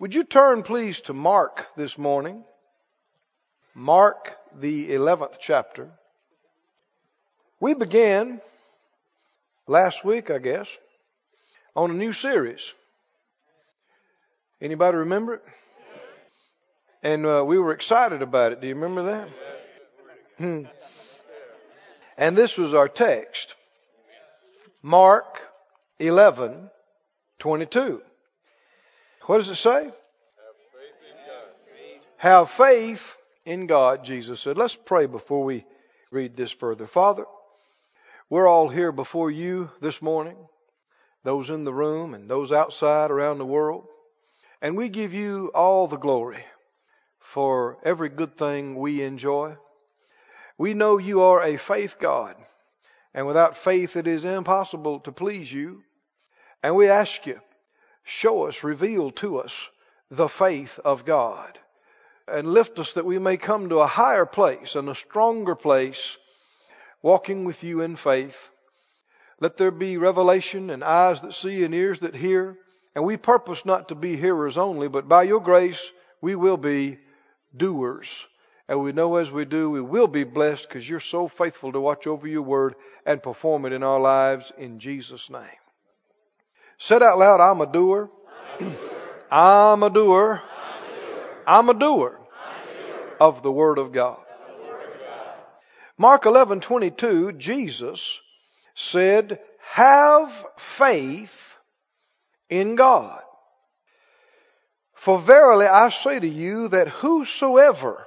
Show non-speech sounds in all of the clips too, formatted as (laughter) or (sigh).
Would you turn, please, to Mark this morning? Mark, the 11th chapter. We began last week, I guess, on a new series. Anybody remember it? And uh, we were excited about it. Do you remember that? Hmm. And this was our text. Mark 11, 22. What does it say? Have faith in God, Jesus said. Let's pray before we read this further. Father, we're all here before you this morning, those in the room and those outside around the world. And we give you all the glory for every good thing we enjoy. We know you are a faith God, and without faith it is impossible to please you. And we ask you, show us, reveal to us the faith of God, and lift us that we may come to a higher place and a stronger place, walking with you in faith. Let there be revelation and eyes that see and ears that hear. And we purpose not to be hearers only, but by your grace we will be doers. And we know as we do, we will be blessed because you're so faithful to watch over your word and perform it in our lives in Jesus' name. Said out loud, I'm a doer. I'm a doer. I'm a doer of the word of God. Mark 11:22 Jesus said, "Have faith in God. For verily I say to you that whosoever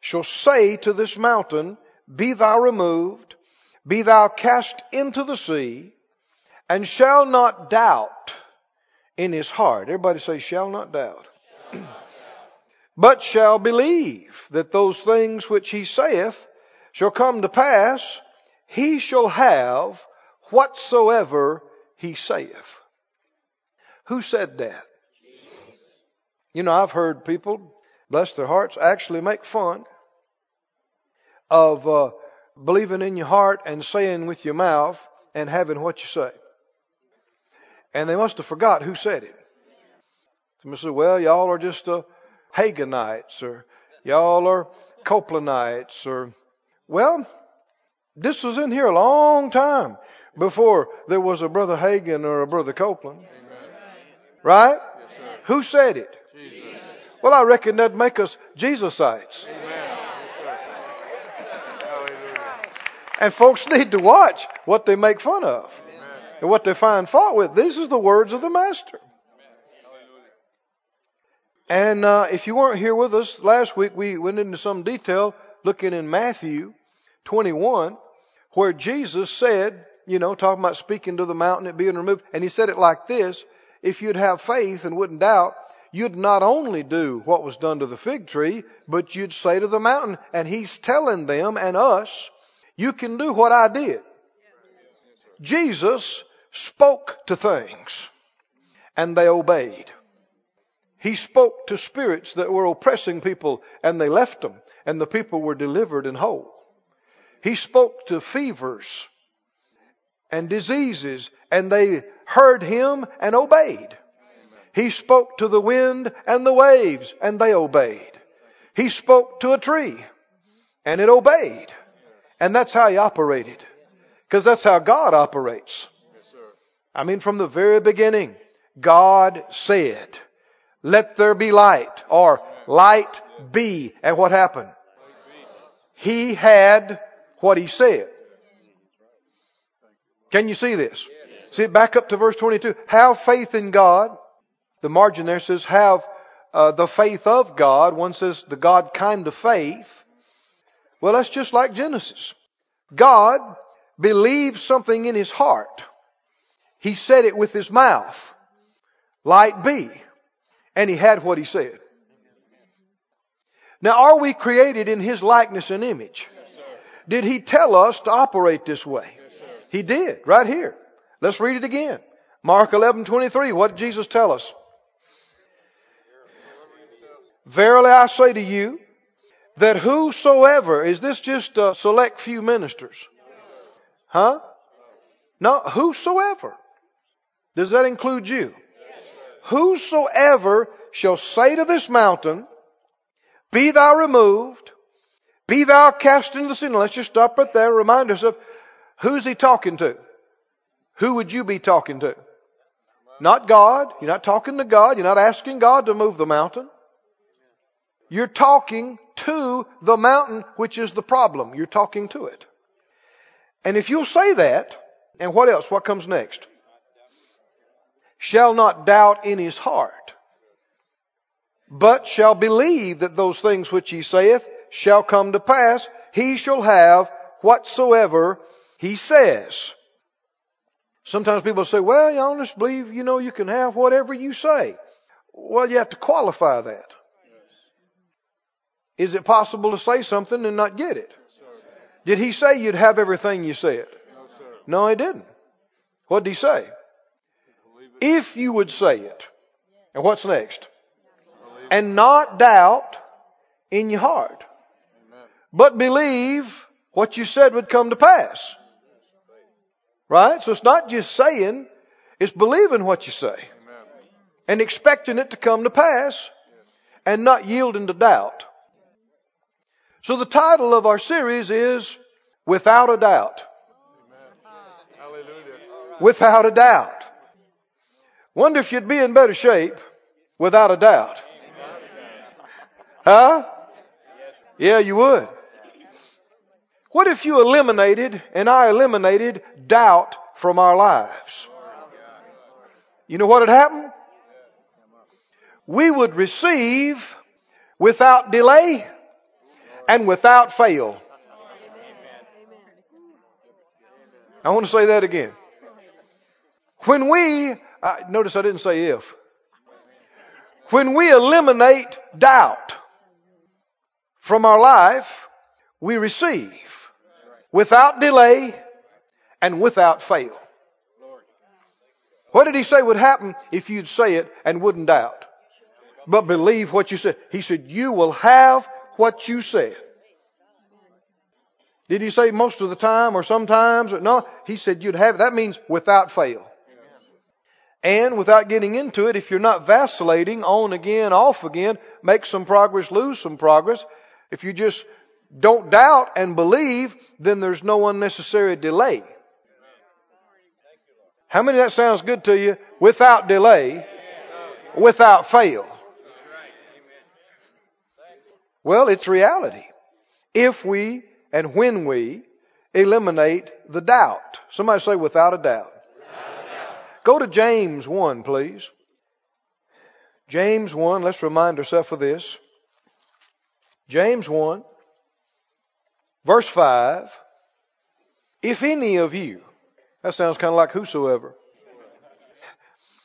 shall say to this mountain, Be thou removed, be thou cast into the sea, and shall not doubt in his heart. Everybody say, shall not doubt. (clears throat) but shall believe that those things which he saith shall come to pass, he shall have whatsoever he saith. Who said that? You know, I've heard people, bless their hearts, actually make fun of uh, believing in your heart and saying with your mouth and having what you say. And they must have forgot who said it. Some say, well, y'all are just uh, Haginites or y'all are Copelandites or, well, this was in here a long time before there was a brother Hagin or a brother Copeland. Amen. Right? Yes, Who said it? Jesus. Well, I reckon that'd make us Jesusites. Amen. And folks need to watch what they make fun of and what they find fault with. These are the words of the Master. And uh, if you weren't here with us last week, we went into some detail looking in Matthew 21, where Jesus said, you know, talking about speaking to the mountain, it being removed, and he said it like this: If you'd have faith and wouldn't doubt, you'd not only do what was done to the fig tree, but you'd say to the mountain, and he's telling them and us, you can do what I did. Jesus spoke to things and they obeyed. He spoke to spirits that were oppressing people and they left them and the people were delivered and whole. He spoke to fevers and diseases and they heard him and obeyed. He spoke to the wind and the waves and they obeyed. He spoke to a tree and it obeyed. And that's how he operated. Because that's how God operates. I mean, from the very beginning, God said, let there be light, or light be. And what happened? He had what he said. Can you see this? See, it back up to verse 22. Have faith in God. The margin there says, have uh, the faith of God. One says, the God kind of faith. Well, that's just like Genesis. God believes something in his heart. He said it with his mouth. Light be. And he had what he said. Now, are we created in his likeness and image? Did he tell us to operate this way? He did, right here. Let's read it again. Mark 11:23. What did Jesus tell us? Verily I say to you, that whosoever, is this just a select few ministers? Huh? No, whosoever. Does that include you? whosoever shall say to this mountain, be thou removed, be thou cast into the sea. Let's just stop right there, remind us of who's he talking to? Who would you be talking to? Not God. You're not talking to God. You're not asking God to move the mountain. You're talking to the mountain, which is the problem. You're talking to it. And if you'll say that, and what else? What comes next? Shall not doubt in his heart, but shall believe that those things which he saith shall come to pass, he shall have whatsoever he says. Sometimes people say, well, you just believe, you know, you can have whatever you say. Well, you have to qualify that. Is it possible to say something and not get it? Did he say you'd have everything you said? No, he didn't. What did he say? If you would say it. And what's next? And not doubt in your heart. But believe what you said would come to pass. Right? So it's not just saying, it's believing what you say. And expecting it to come to pass and not yielding to doubt. So the title of our series is Without a Doubt. Without a doubt. Wonder if you'd be in better shape without a doubt. Huh? Yeah, you would. What if you eliminated and I eliminated doubt from our lives? You know what would happen? We would receive without delay and without fail. I want to say that again. When we, uh, notice I didn't say if. When we eliminate doubt from our life, we receive without delay and without fail. What did he say would happen if you'd say it and wouldn't doubt? But believe what you said. He said, you will have what you said. Did he say most of the time or sometimes? No, he said you'd have, that means without fail. And without getting into it, if you're not vacillating on again, off again, make some progress, lose some progress. If you just don't doubt and believe, then there's no unnecessary delay. How many that sounds good to you? Without delay, without fail. Well, it's reality. If we and when we eliminate the doubt. Somebody say without a doubt. Go to James 1, please. James 1, let's remind ourselves of this. James 1, verse 5. If any of you, that sounds kind of like whosoever.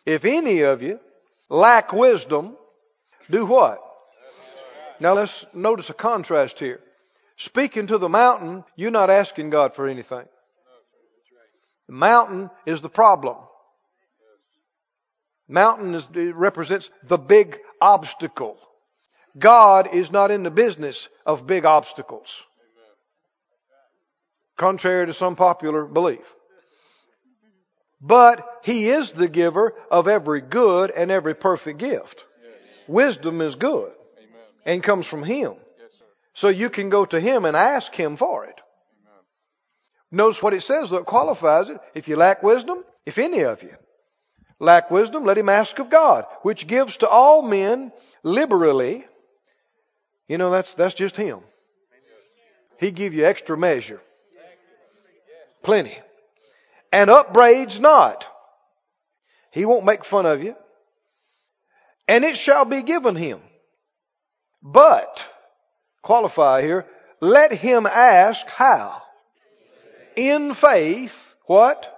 If any of you lack wisdom, do what? Now let's notice a contrast here. Speaking to the mountain, you're not asking God for anything. The mountain is the problem. Mountain is, represents the big obstacle. God is not in the business of big obstacles. Contrary to some popular belief. But He is the giver of every good and every perfect gift. Wisdom is good and comes from Him. So you can go to Him and ask Him for it. Notice what it says that qualifies it. If you lack wisdom, if any of you lack wisdom, let him ask of God, which gives to all men liberally. You know, that's, that's just Him. He give you extra measure. Plenty. And upbraids not. He won't make fun of you. And it shall be given him. But qualify here. Let him ask how? In faith, what?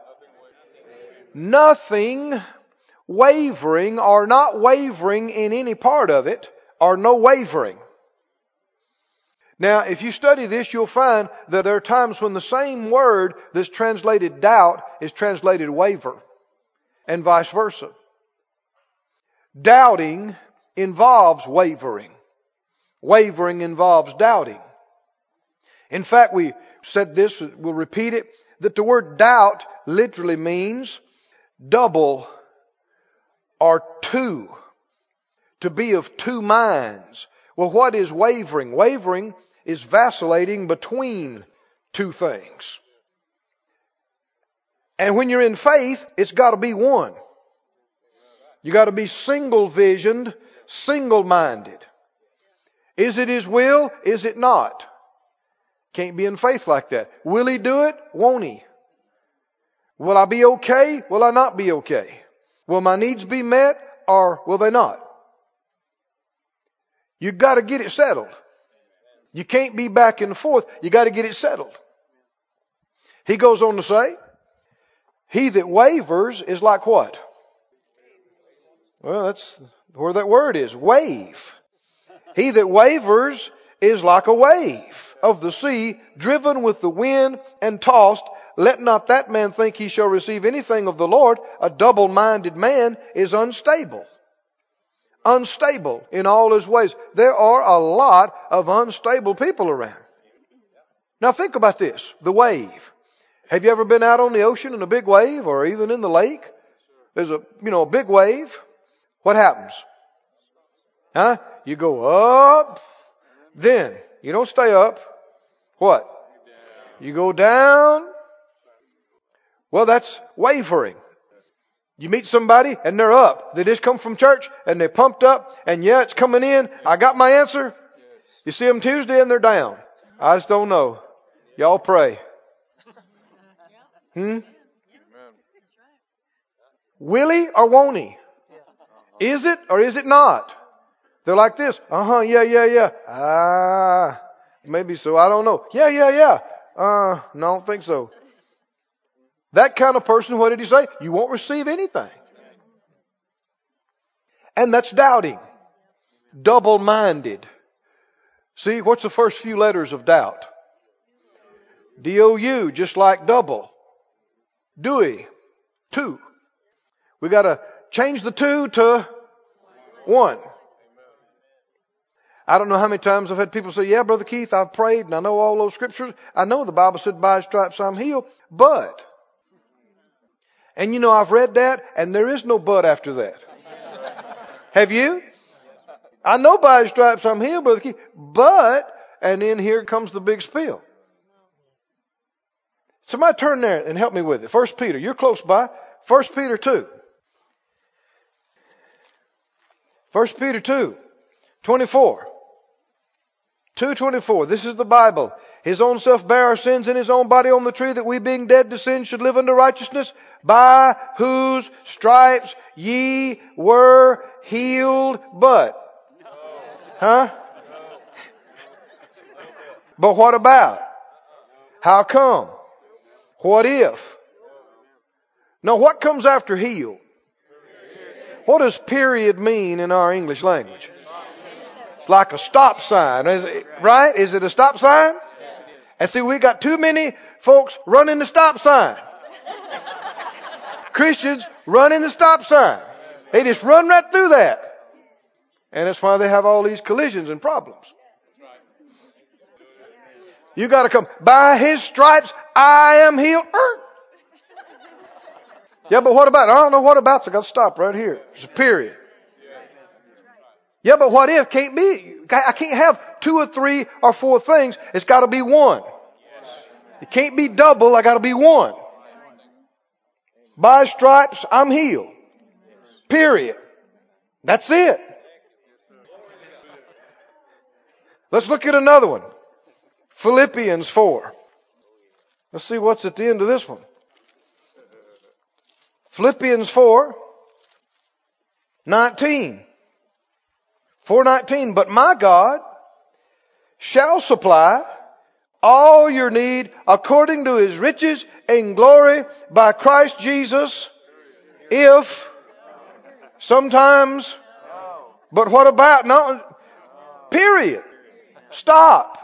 Nothing wavering or not wavering in any part of it or no wavering. Now, if you study this, you'll find that there are times when the same word that's translated doubt is translated waver and vice versa. Doubting involves wavering. Wavering involves doubting. In fact, we said this, we'll repeat it, that the word doubt literally means double or two. To be of two minds. Well, what is wavering? Wavering is vacillating between two things. And when you're in faith, it's got to be one. You got to be single visioned, single minded. Is it His will? Is it not? Can't be in faith like that. Will He do it? Won't He? Will I be okay? Will I not be okay? Will my needs be met or will they not? You got to get it settled. You can't be back and forth. You got to get it settled. He goes on to say, he that wavers is like what? Well, that's where that word is. Wave. He that wavers is like a wave of the sea, driven with the wind and tossed. Let not that man think he shall receive anything of the Lord. A double-minded man is unstable. Unstable in all his ways. There are a lot of unstable people around. Now think about this. The wave. Have you ever been out on the ocean in a big wave or even in the lake? There's a, you know, a big wave. What happens? Huh? You go up, then you don't stay up. What? You go down. Well, that's wavering. You meet somebody and they're up. They just come from church and they're pumped up and yeah, it's coming in. I got my answer. You see them Tuesday and they're down. I just don't know. Y'all pray. Hmm? Will he or won't he? Is it or is it not? They're like this. Uh huh. Yeah, yeah, yeah. Ah, maybe so. I don't know. Yeah, yeah, yeah. Uh, no, I don't think so. That kind of person, what did he say? You won't receive anything. And that's doubting. Double minded. See, what's the first few letters of doubt? D O U, just like double. Dewey. Two. We gotta change the two to one. I don't know how many times I've had people say, yeah, Brother Keith, I've prayed and I know all those scriptures. I know the Bible said by his stripes I'm healed, but, and you know I've read that and there is no but after that. Have you? I know by his stripes I'm healed, Brother Keith, but, and then here comes the big spill. Somebody turn there and help me with it. First Peter, you're close by. First Peter 2. First Peter 2, 24. 224. This is the Bible. His own self bare our sins in his own body on the tree that we being dead to sin should live unto righteousness by whose stripes ye were healed but. Huh? But what about? How come? What if? Now what comes after heal? What does period mean in our English language? It's like a stop sign, is it, right? Is it a stop sign? And see, we got too many folks running the stop sign. Christians running the stop sign. They just run right through that. And that's why they have all these collisions and problems. You gotta come. By his stripes I am healed. Er. Yeah, but what about? I don't know what about. So I got to stop right here. It's a period. Yeah, but what if? Can't be. I can't have two or three or four things. It's got to be one. It can't be double. I got to be one. By stripes, I'm healed. Period. That's it. Let's look at another one. Philippians 4. Let's see what's at the end of this one. Philippians 4, 19. 419. But my God shall supply all your need according to his riches in glory by Christ Jesus. If sometimes but what about no period. Stop.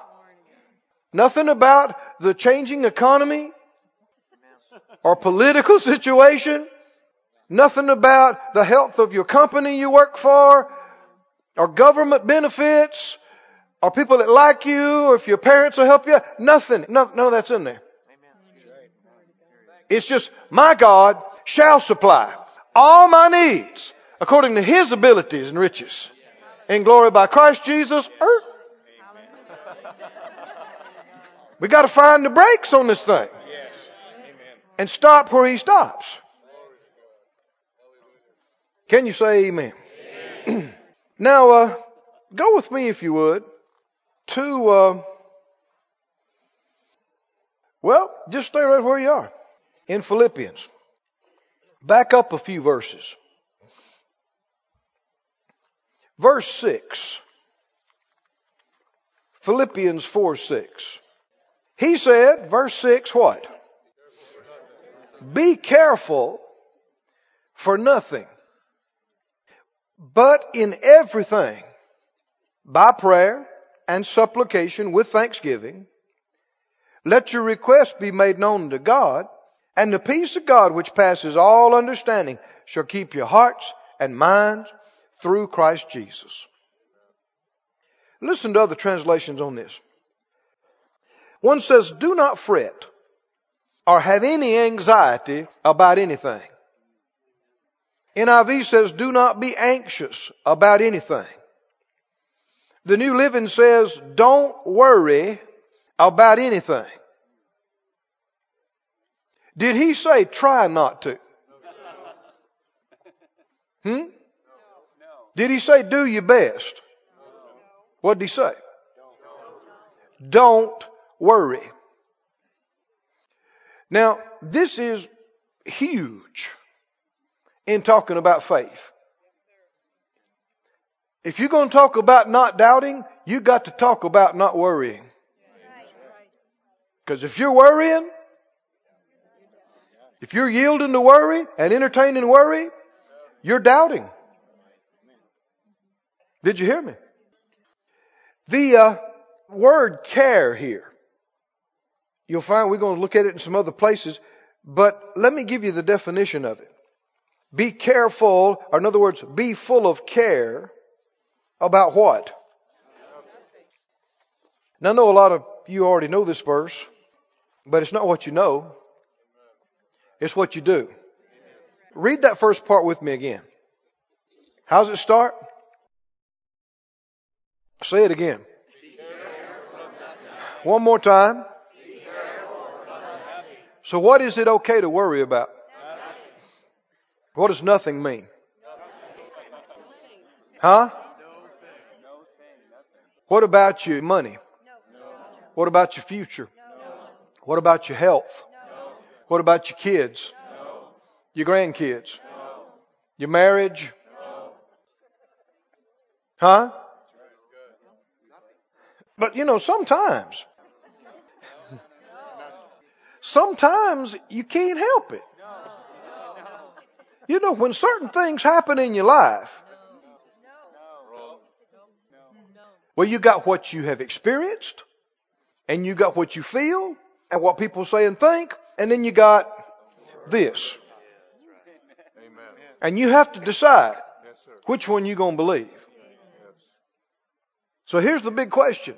Nothing about the changing economy or political (laughs) situation. Nothing about the health of your company you work for or government benefits or people that like you or if your parents will help you. Nothing. No, none of that's in there. It's just my God shall supply all my needs according to his abilities and riches in glory by Christ Jesus. Er. We got to find the brakes on this thing and stop where he stops. Can you say amen? (clears throat) now, uh, go with me if you would to, uh, well, just stay right where you are in Philippians. Back up a few verses. Verse 6. Philippians 4 6. He said, verse 6, what? Be careful for nothing, but in everything, by prayer and supplication with thanksgiving, let your requests be made known to God, and the peace of God which passes all understanding shall keep your hearts and minds through Christ Jesus. Listen to other translations on this. One says, do not fret or have any anxiety about anything. NIV says, do not be anxious about anything. The New Living says, don't worry about anything. Did he say try not to? Hmm? Did he say do your best? What did he say? Don't worry. Now, this is huge in talking about faith. If you're going to talk about not doubting, you got to talk about not worrying. Because if you're worrying, if you're yielding to worry and entertaining worry, you're doubting. Did you hear me? The uh, word care here, you'll find we're going to look at it in some other places, but let me give you the definition of it. Be careful, or in other words, be full of care about what? Now I know a lot of you already know this verse, but it's not what you know. It's what you do. Read that first part with me again. How's it start? Say it again. One more time. So what is it okay to worry about? What does nothing mean? Huh? What about your money? What about your future? What about your health? What about your kids? Your grandkids? Your marriage? Huh? But you know, sometimes, sometimes you can't help it. You know, when certain things happen in your life, well, you got what you have experienced, and you got what you feel, and what people say and think, and then you got this. And you have to decide which one you're going to believe. So here's the big question.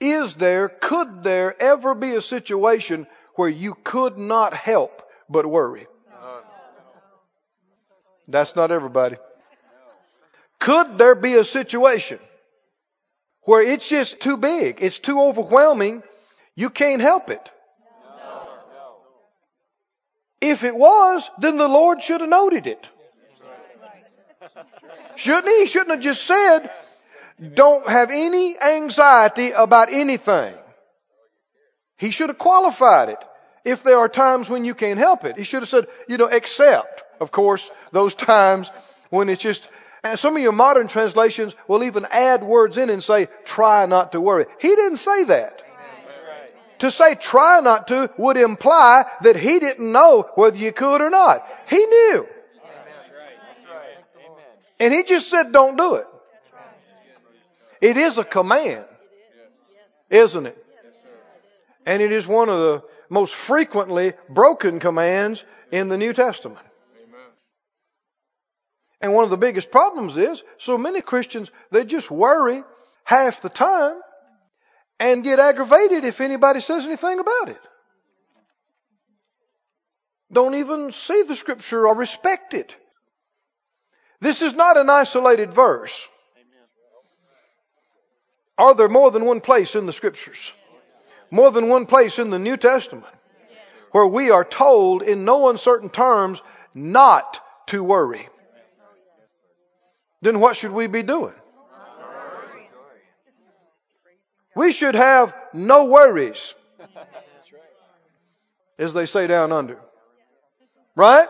Is there, could there ever be a situation where you could not help but worry? That's not everybody. Could there be a situation where it's just too big, it's too overwhelming, you can't help it? If it was, then the Lord should have noted it. Shouldn't he? He shouldn't have just said, don't have any anxiety about anything. He should have qualified it. If there are times when you can't help it, he should have said, you know, except, of course, those times when it's just, and some of your modern translations will even add words in and say, try not to worry. He didn't say that. To say try not to would imply that he didn't know whether you could or not. He knew. And he just said don't do it. It is a command, isn't it? And it is one of the most frequently broken commands in the New Testament. And one of the biggest problems is so many Christians, they just worry half the time and get aggravated if anybody says anything about it. Don't even see the scripture or respect it. This is not an isolated verse. Are there more than one place in the scriptures? More than one place in the New Testament where we are told in no uncertain terms not to worry. Then what should we be doing? We should have no worries. As they say down under. Right?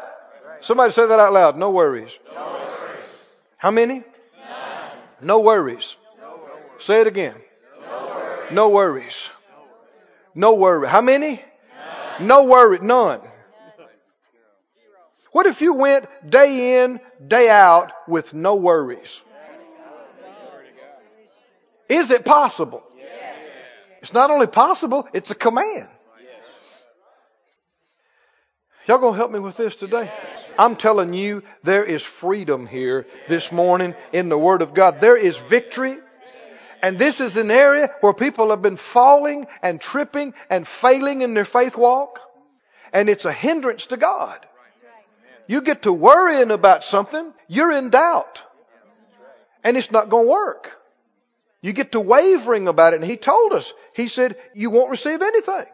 Somebody say that out loud. No worries. How many? No worries. Say it again. No worries. No worry. How many? No worry. None. What if you went day in, day out with no worries? Is it possible? It's not only possible, it's a command. Y'all gonna help me with this today? I'm telling you, there is freedom here this morning in the Word of God. There is victory. And this is an area where people have been falling and tripping and failing in their faith walk. And it's a hindrance to God. You get to worrying about something, you're in doubt. And it's not going to work. You get to wavering about it. And he told us, he said, you won't receive anything.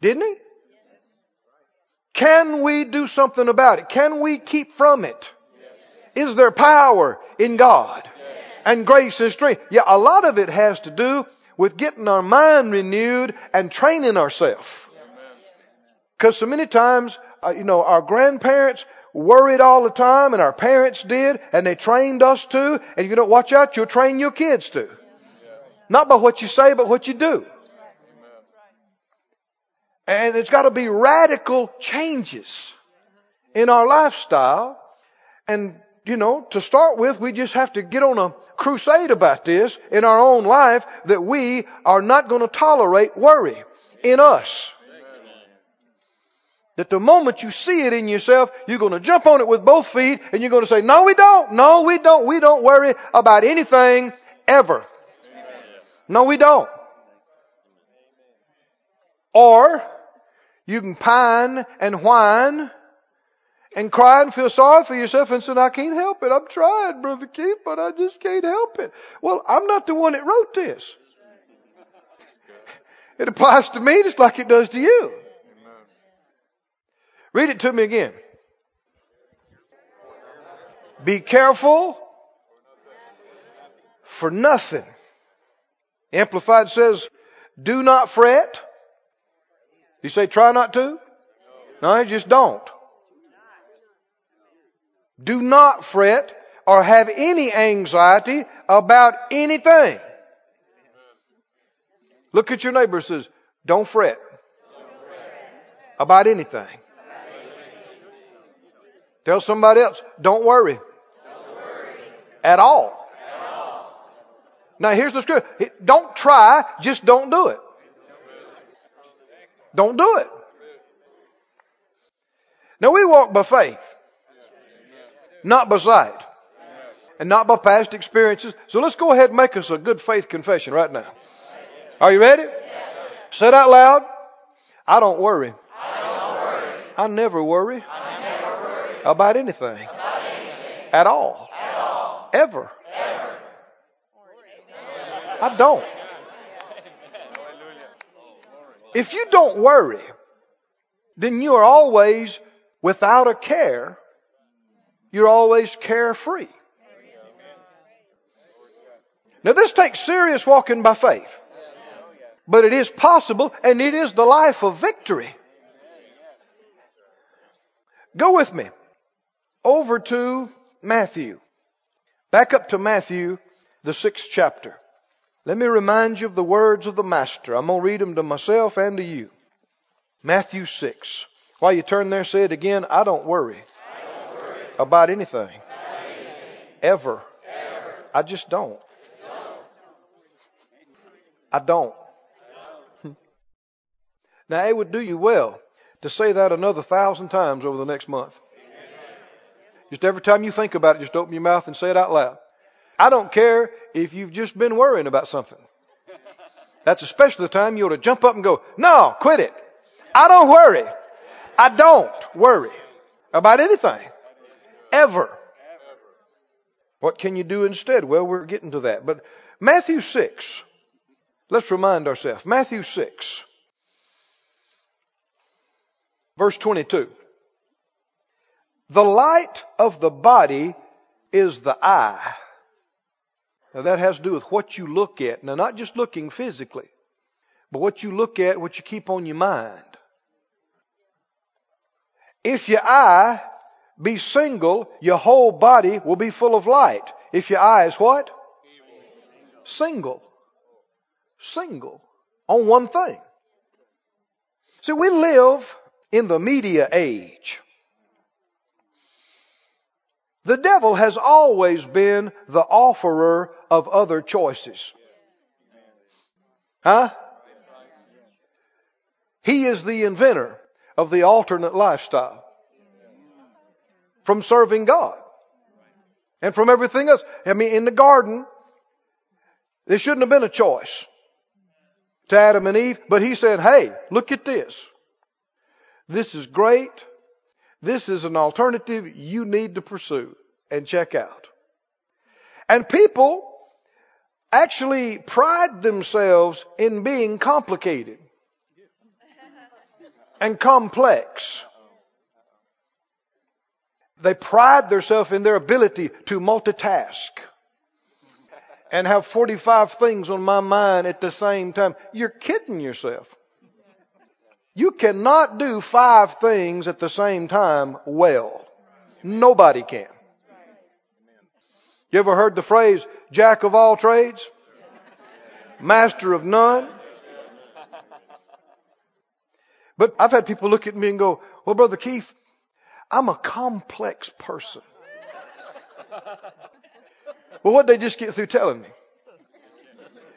Didn't he? Can we do something about it? Can we keep from it? Is there power in God? And grace and strength? Yeah, a lot of it has to do with getting our mind renewed and training ourselves. Because so many times, Uh, you know, our grandparents worried all the time and our parents did and they trained us to. And if you don't watch out, you'll train your kids to. Not by what you say, but what you do. And there's got to be radical changes in our lifestyle. And, you know, to start with, we just have to get on a crusade about this in our own life that we are not going to tolerate worry in us. That the moment you see it in yourself, you're going to jump on it with both feet and you're going to say, no we don't, no we don't, we don't worry about anything ever. No we don't. Or you can pine and whine and cry and feel sorry for yourself and say, I can't help it. I'm trying, Brother Keith, but I just can't help it. Well, I'm not the one that wrote this. (laughs) It applies to me just like it does to you. Read it to me again. Be careful for nothing. Amplified says, do not fret you say try not to? No, you just don't. Do not fret or have any anxiety about anything. Look at your neighbor says, don't fret about anything. Tell somebody else, don't worry. At all. Now here's the scripture. Don't try, just don't do it. Don't do it. Now we walk by faith, not by sight, and not by past experiences. So let's go ahead and make us a good faith confession right now. Are you ready? Say it out loud. I don't worry. I, never worry, about anything, at all, ever. I don't. If you don't worry, then you are always without a care. You're always carefree. Now this takes serious walking by faith. But it is possible and it is the life of victory. Go with me over to Matthew. Back up to Matthew, the sixth chapter. Let me remind you of the words of the Master. I'm going to read them to myself and to you. Matthew 6. While you turn there, say it again. I don't worry, I don't worry about, anything. anything. Ever. Ever. I just don't. don't. I don't. now, it would do you well to say that another thousand times over the next month. Just every time you think about it, just open your mouth and say it out loud. I don't care if you've just been worrying about something. That's especially the time you ought to jump up and go, no, quit it. I don't worry. I don't worry about anything. Ever. What can you do instead? Well, we're getting to that. But Matthew 6. Let's remind ourselves. Matthew 6. Verse 22. The light of the body is the eye. Now that has to do with what you look at. Now not just looking physically, but what you look at, what you keep on your mind. If your eye be single, your whole body will be full of light. If your eye is what? Single. Single. On one thing. See, we live in the media age. The devil has always been the offerer of other choices. Huh? He is the inventor of the alternate lifestyle. From serving God. And from everything else. I mean, in the garden, there shouldn't have been a choice to Adam and Eve, but he said, hey, look at this. This is great. This is an alternative you need to pursue and check out. And people actually pride themselves in being complicated and complex. They pride themselves in their ability to multitask and have 45 things on my mind at the same time. You're kidding yourself. You cannot do five things at the same time well. Nobody can. You ever heard the phrase, jack of all trades? Master of none? But I've had people look at me and go, well, Brother Keith, I'm a complex person. well, what they just get through telling me?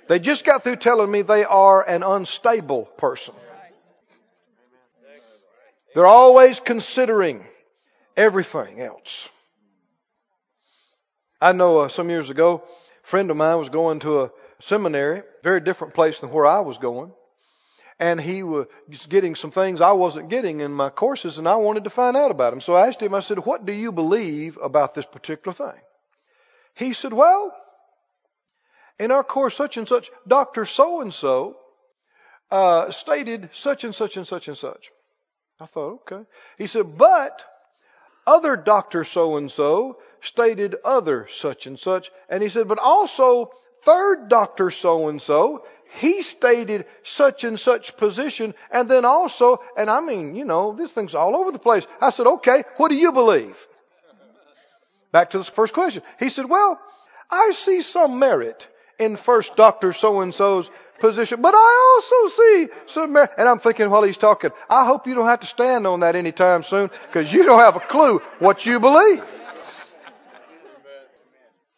They just got through telling me they are an unstable person. They're always considering everything else. I know uh, some years ago, a friend of mine was going to a seminary, very different place than where I was going and he was getting some things I wasn't getting in my courses, and I wanted to find out about them. So I asked him, I said, What do you believe about this particular thing? He said, Well, in our course, such and such, Dr. So and so stated such and such and such and such. I thought, okay. He said, But other Dr. So and so stated other such and such. And he said, But also, third Dr. So and so he stated such and such position and then also, and I mean, you know, this thing's all over the place. I said, okay, what do you believe? Back to the first question. He said, well, I see some merit in first doctor so and so's position, but I also see some. And I'm thinking while he's talking, I hope you don't have to stand on that anytime soon because you don't have a clue what you believe.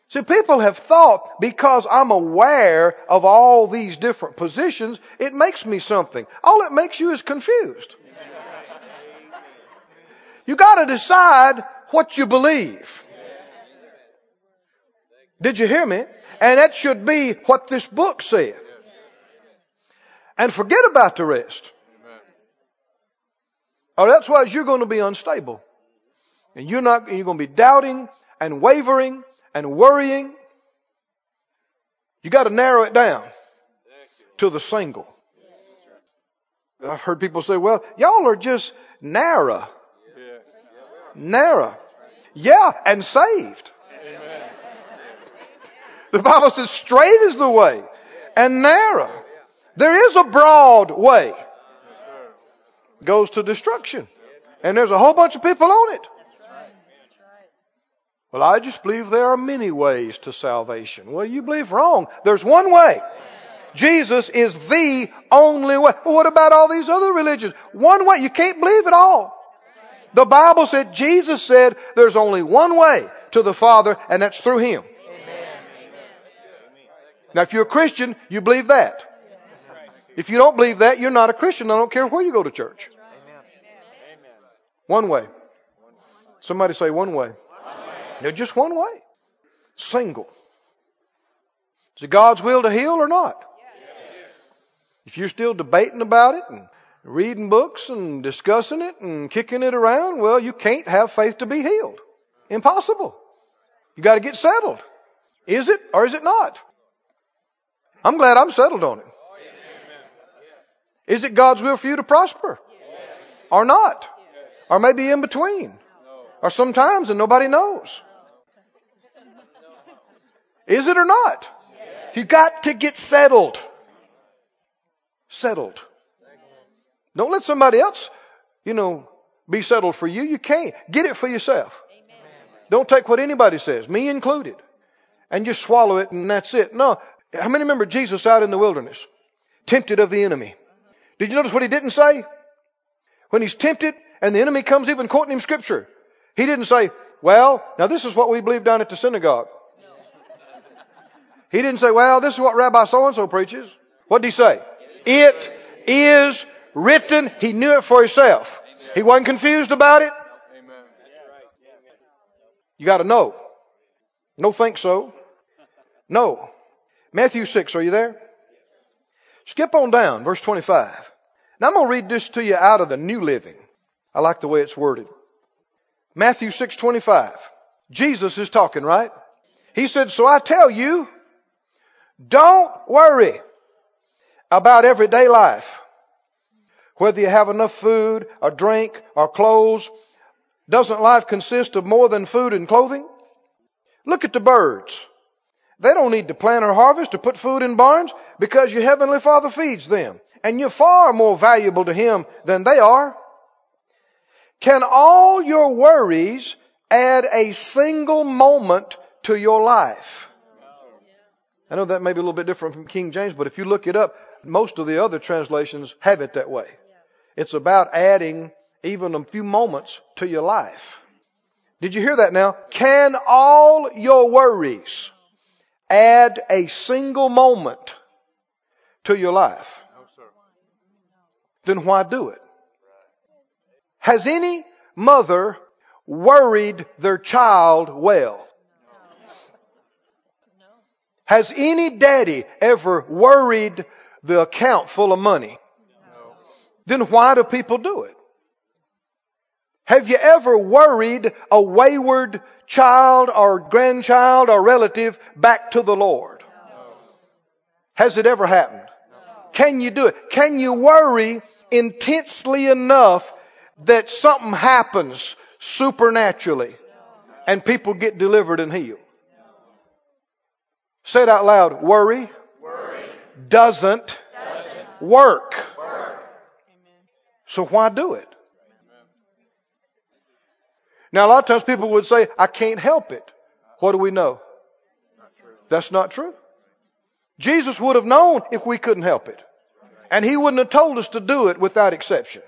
See, people have thought because I'm aware of all these different positions, it makes me something. All it makes you is confused. You gotta decide what you believe. Did you hear me? And that should be what this book said. And forget about the rest. Or oh, that's why you're going to be unstable. And you're not, you're going to be doubting and wavering and worrying, you got to narrow it down to the single. I've heard people say, well, y'all are just narrow. Narrow. Yeah, and saved. The Bible says straight is the way and narrow. There is a broad way. Goes to destruction. And there's a whole bunch of people on it. Well, I just believe there are many ways to salvation. Well, you believe wrong. There's one way. Jesus is the only way. Well, what about all these other religions? One way. You can't believe it all. The Bible said, Jesus said, there's only one way to the Father, and that's through Him. Amen. Now, if you're a Christian, you believe that. If you don't believe that, you're not a Christian. I don't care where you go to church. One way. Somebody say one way. They're just one way. Single. Is it God's will to heal or not? If you're still debating about it and reading books and discussing it and kicking it around, well, you can't have faith to be healed. Impossible. You got to get settled. Is it or is it not? I'm glad I'm settled on it. Is it God's will for you to prosper? Or not? Or maybe in between? Or sometimes and nobody knows? Is it or not? You got to get settled. Settled. Don't let somebody else, you know, be settled for you. You can't. Get it for yourself. Don't take what anybody says, me included, and just swallow it and that's it. No. How many remember Jesus out in the wilderness? Tempted of the enemy. Did you notice what he didn't say? When he's tempted and the enemy comes even quoting him scripture. He didn't say, well, now this is what we believe down at the synagogue. He didn't say, well, this is what Rabbi so-and-so preaches. What did he say? It is written. He knew it for himself. He wasn't confused about it. You gotta know. No think so. No. Matthew 6, are you there? Skip on down, verse 25. Now I'm going to read this to you out of the New Living. I like the way it's worded. Matthew 6:25. Jesus is talking, right? He said, "So I tell you, don't worry about everyday life. Whether you have enough food or drink or clothes, doesn't life consist of more than food and clothing? Look at the birds. They don't need to plant or harvest or put food in barns because your heavenly Father feeds them. And you're far more valuable to Him than they are. Can all your worries add a single moment to your life? I know that may be a little bit different from King James, but if you look it up, most of the other translations have it that way. It's about adding even a few moments to your life. Did you hear that now? Can all your worries add a single moment to your life? Then why do it? Has any mother worried their child well? Has any daddy ever worried the account full of money? Then why do people do it? Have you ever worried a wayward child or grandchild or relative back to the Lord? Has it ever happened? Can you do it? Can you worry intensely enough that something happens supernaturally and people get delivered and healed? Say it out loud. Worry, Worry doesn't, doesn't work. work. So why do it? Now a lot of times people would say, I can't help it. What do we know? That's not true. Jesus would have known if we couldn't help it. And he wouldn't have told us to do it without exception.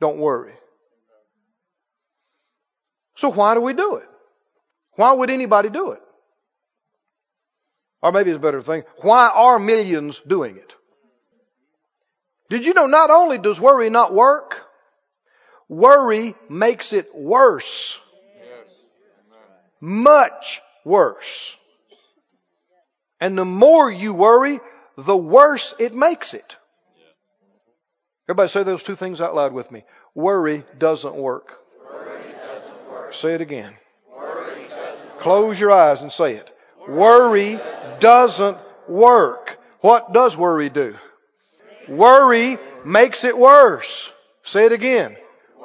Don't worry. So why do we do it? Why would anybody do it? Or maybe it's a better thing. Why are millions doing it? Did you know not only does worry not work, worry makes it worse. Much worse. And the more you worry, the worse it makes it. Everybody say those two things out loud with me. Worry doesn't work. Worry doesn't work. Say it again. Close your eyes and say it. Worry doesn't work. What does worry do? Worry makes it worse. Say it again.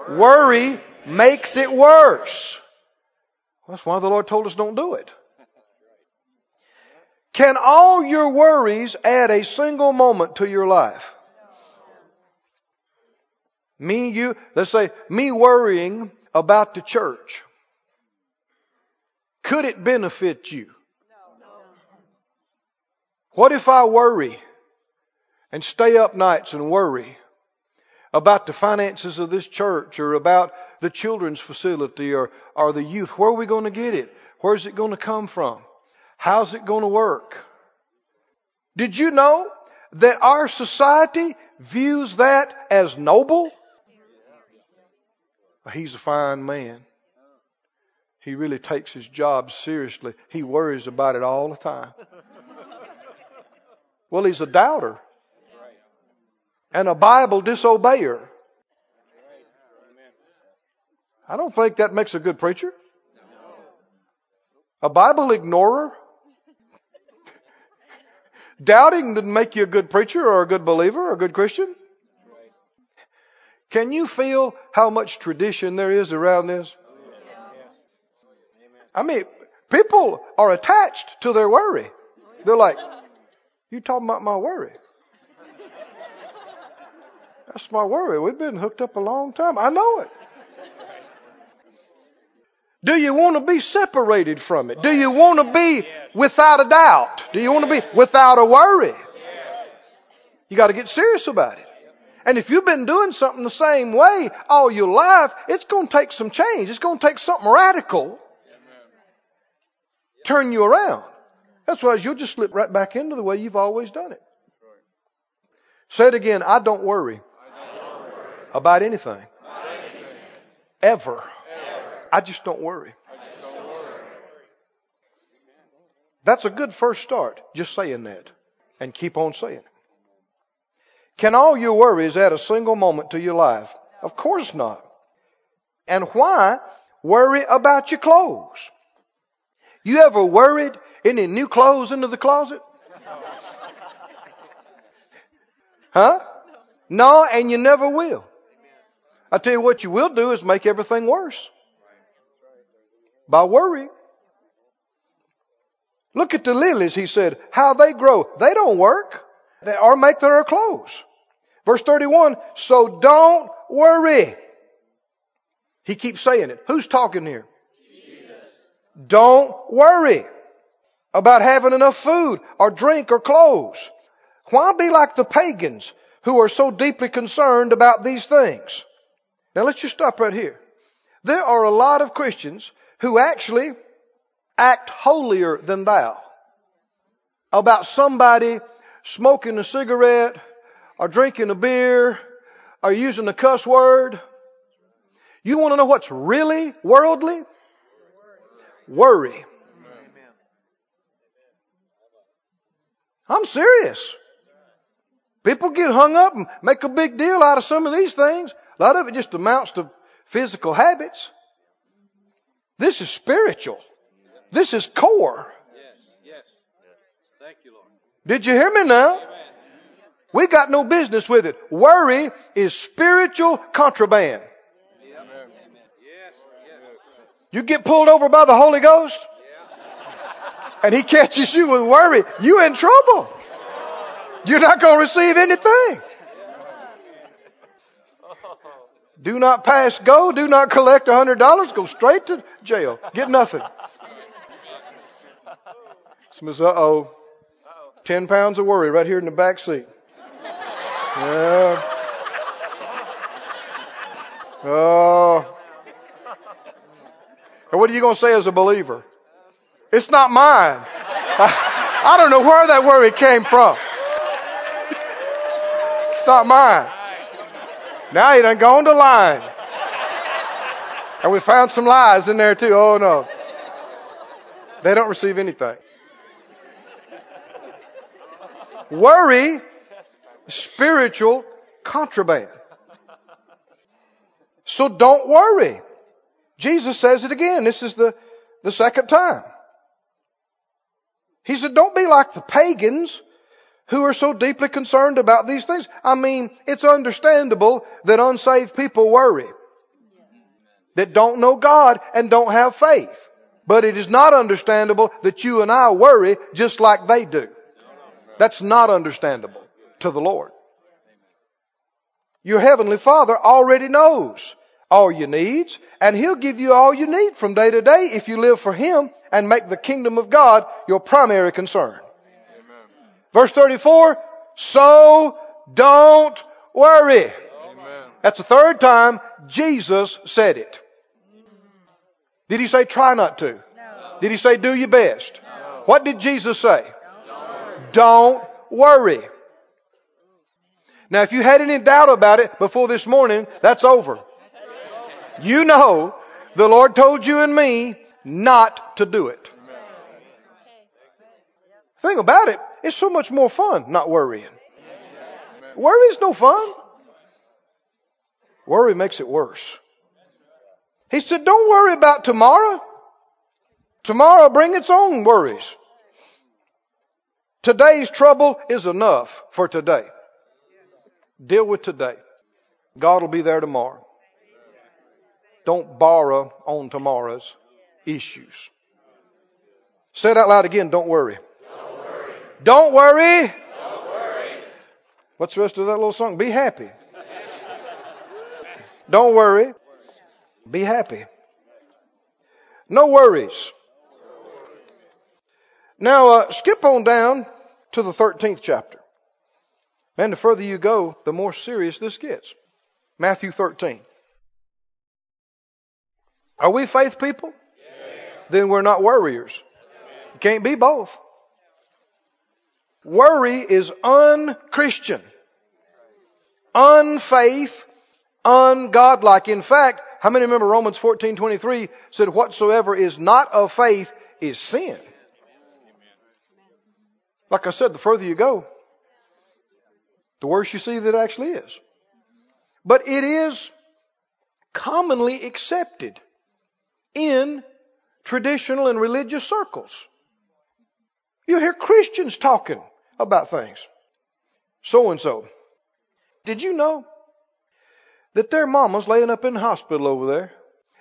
Worry makes it worse. That's why the Lord told us don't do it. Can all your worries add a single moment to your life? Me, you, let's say, me worrying about the church. Could it benefit you? What if I worry and stay up nights and worry about the finances of this church or about the children's facility or, or the youth? Where are we going to get it? Where's it going to come from? How's it going to work? Did you know that our society views that as noble? He's a fine man. He really takes his job seriously. He worries about it all the time. Well, he's a doubter and a Bible disobeyer. I don't think that makes a good preacher. A Bible ignorer? (laughs) Doubting didn't make you a good preacher or a good believer or a good Christian. Can you feel how much tradition there is around this? I mean, people are attached to their worry. They're like, you talking about my worry? That's my worry. We've been hooked up a long time. I know it. Do you want to be separated from it? Do you want to be without a doubt? Do you want to be without a worry? You got to get serious about it. And if you've been doing something the same way all your life, it's going to take some change. It's going to take something radical. Turn you around. That's why you'll just slip right back into the way you've always done it. Say it again. I don't worry, about anything. Ever. I just don't worry. That's a good first start, just saying that. And keep on saying it. Can all your worries add a single moment to your life? Of course not. And why worry about your clothes? You ever worried any new clothes into the closet? Huh? No, and you never will. I tell you what you will do is make everything worse. By worrying. Look at the lilies, he said, how they grow. They don't work they, or make their clothes. Verse 31, so don't worry. He keeps saying it. Who's talking here? Jesus. Don't worry about having enough food or drink or clothes. Why be like the pagans who are so deeply concerned about these things? Now let's just stop right here. There are a lot of Christians who actually act holier than thou about somebody smoking a cigarette or drinking a beer or using a cuss word. You want to know what's really worldly? Worry. I'm serious. People get hung up and make a big deal out of some of these things. A lot of it just amounts to physical habits. This is spiritual. This is core. Yes, yes. Thank you, Lord. Did you hear me now? We got no business with it. Worry is spiritual contraband. You get pulled over by the Holy Ghost and he catches you with worry, you in trouble. You're not going to receive anything. Do not pass go. Do not collect a hundred dollars. Go straight to jail. Get nothing. Says, uh oh. Ten pounds of worry right here in the back seat. Yeah. Oh. And what are you going to say as a believer? It's not mine. I, I don't know where that worry came from. It's not mine. Now he done gone to lying. And we found some lies in there too. Oh no. They don't receive anything. Worry, spiritual contraband. So don't worry. Jesus says it again. This is the, the second time. He said, don't be like the pagans who are so deeply concerned about these things. I mean, it's understandable that unsaved people worry. That don't know God and don't have faith. But it is not understandable that you and I worry just like they do. That's not understandable to the Lord. Your Heavenly Father already knows all your needs and He'll give you all you need from day to day if you live for Him and make the kingdom of God your primary concern. Verse 34, so don't worry. Amen. That's the third time Jesus said it. Did he say try not to? No. Did he say do your best? No. What did Jesus say? Don't, don't worry. Now if you had any doubt about it before this morning, that's over. You know the Lord told you and me not to do it. Thing about it, it's so much more fun not worrying. Worry is no fun. Worry makes it worse. He said, don't worry about tomorrow. Tomorrow bring its own worries. Today's trouble is enough for today. Deal with today. God will be there tomorrow. Don't borrow on tomorrow's issues. Say it out loud again. Don't worry. Don't worry. Don't worry. What's the rest of that little song? Be happy. Don't worry. Be happy. No worries. Now, uh, skip on down to the 13th chapter. And the further you go, the more serious this gets. Matthew 13. Are we faith people? Then we're not worriers. You can't be both. Worry is unchristian, unfaith, ungodlike. In fact, how many remember Romans 14:23 said whatsoever is not of faith is sin. Like I said, the further you go, the worse you see that it actually is. But it is commonly accepted in traditional and religious circles. You hear Christians talking about things. So and so. Did you know that their mama's laying up in the hospital over there?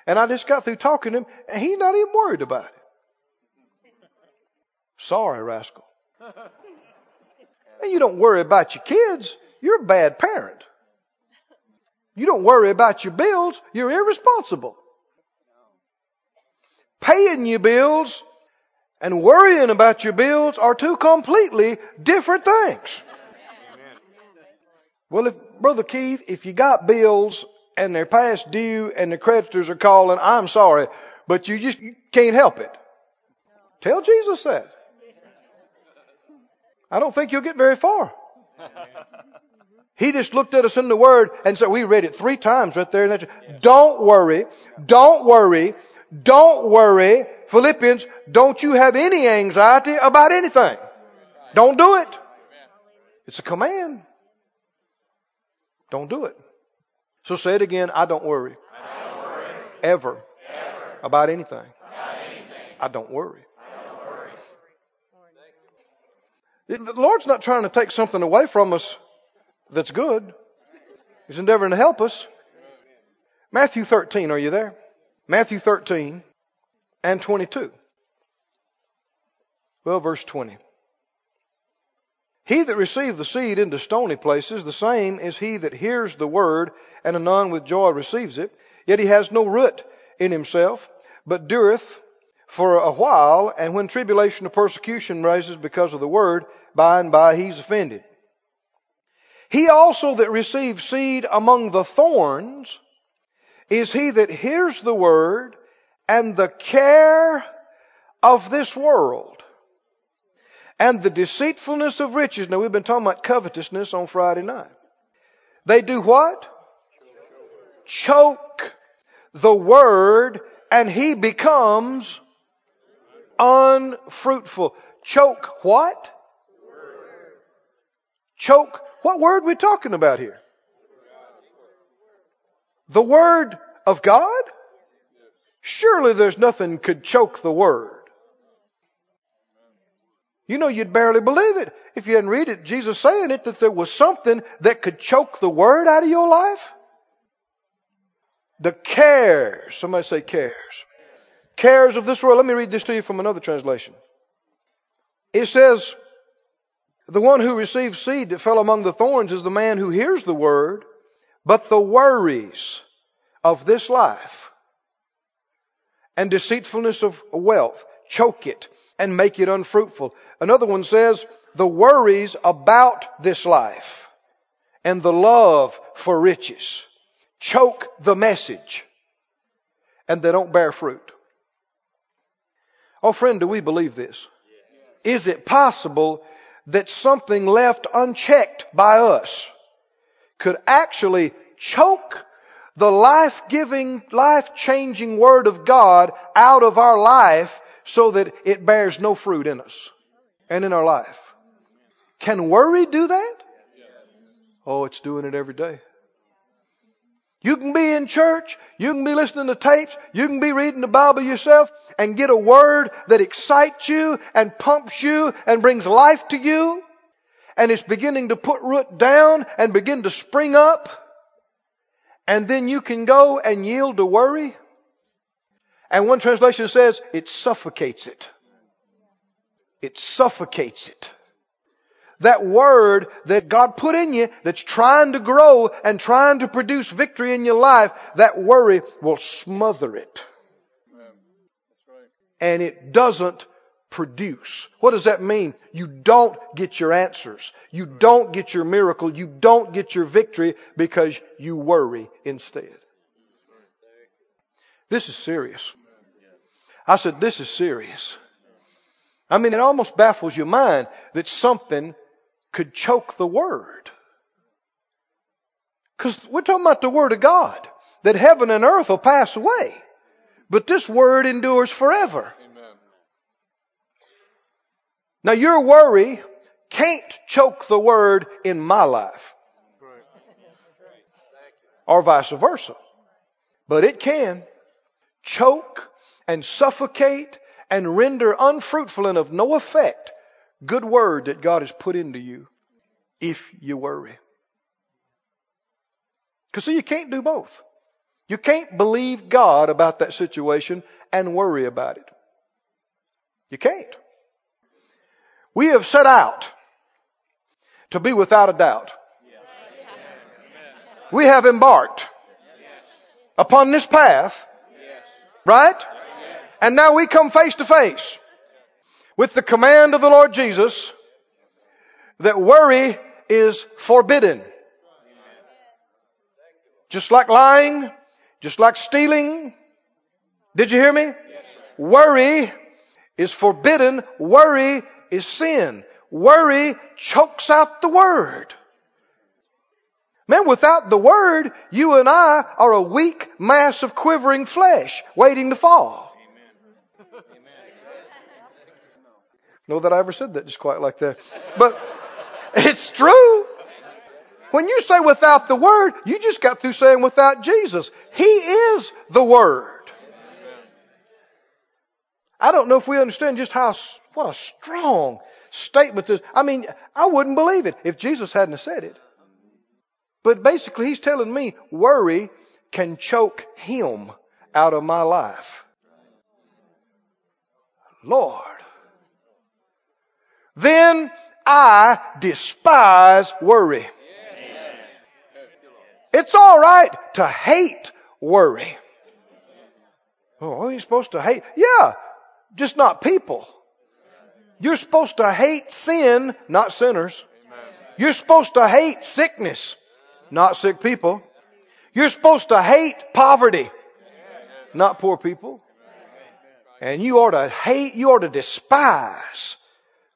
And I just got through talking to him, and he's not even worried about it. Sorry, rascal. And You don't worry about your kids. You're a bad parent. You don't worry about your bills. You're irresponsible. Paying your bills and worrying about your bills are two completely different things. Well, if, Brother Keith, if you got bills and they're past due and the creditors are calling, I'm sorry, but you just you can't help it. Tell Jesus that. I don't think you'll get very far. He just looked at us in the Word and said, we read it three times right there. Don't worry. Don't worry. Don't worry. Philippians, don't you have any anxiety about anything. Don't do it. It's a command. Don't do it. So say it again. I don't worry. I don't worry. Ever. Ever. About anything. About anything. I don't worry. I don't worry. The Lord's not trying to take something away from us that's good. He's endeavoring to help us. Matthew 13, are you there? Matthew 13 and 22. Well, verse 20. He that received the seed into stony places, the same is he that hears the word and anon with joy receives it. Yet he has no root in himself, but dureth for a while, and when tribulation or persecution rises because of the word, by and by he's offended. He also that receives seed among the thorns is he that hears the word and the care of this world and the deceitfulness of riches. Now we've been talking about covetousness on Friday night. They do what? Choke the word and he becomes unfruitful. Choke what? Choke what word are we talking about here? The Word of God? Surely there's nothing could choke the Word. You know, you'd barely believe it if you hadn't read it. Jesus saying it that there was something that could choke the Word out of your life. The cares. Somebody say cares. Cares of this world. Let me read this to you from another translation. It says, the one who receives seed that fell among the thorns is the man who hears the word, but the worries of this life and deceitfulness of wealth choke it and make it unfruitful. Another one says, the worries about this life and the love for riches choke the message and they don't bear fruit. Oh friend, do we believe this? Is it possible that something left unchecked by us could actually choke the life-giving, life-changing Word of God out of our life so that it bears no fruit in us and in our life. Can worry do that? Oh, it's doing it every day. You can be in church, you can be listening to tapes, you can be reading the Bible yourself and get a word that excites you and pumps you and brings life to you. And it's beginning to put root down and begin to spring up. And then you can go and yield to worry. And one translation says it suffocates it. It suffocates it that word that God put in you that's trying to grow and trying to produce victory in your life, that worry will smother it. And it doesn't produce. What does that mean? You don't get your answers. You don't get your miracle. You don't get your victory because you worry instead. This is serious. I said, this is serious. I mean, it almost baffles your mind that something could choke the word. Because we're talking about the word of God, that heaven and earth will pass away, but this word endures forever. Now your worry can't choke the word in my life. Or vice versa. But it can choke and suffocate and render unfruitful and of no effect good word that God has put into you if you worry. Because see, you can't do both. You can't believe God about that situation and worry about it. You can't. We have set out to be without a doubt. We have embarked upon this path, right? And now we come face to face with the command of the Lord Jesus that worry is forbidden. Just like lying, just like stealing. Did you hear me? Worry is forbidden. Worry is sin. Worry chokes out the word. Man, without the word, you and I are a weak mass of quivering flesh waiting to fall. know that I ever said that just quite like that. But it's true. When you say without the Word, you just got through saying without Jesus. He is the Word. I don't know if we understand just how, what a strong statement this, I mean, I wouldn't believe it if Jesus hadn't said it. But basically he's telling me worry can choke him out of my life. Lord then I despise worry. It's alright to hate worry. Oh, are you supposed to hate? Yeah, just not people. You're supposed to hate sin, not sinners. You're supposed to hate sickness, not sick people. You're supposed to hate poverty, not poor people. And you ought to hate, you ought to despise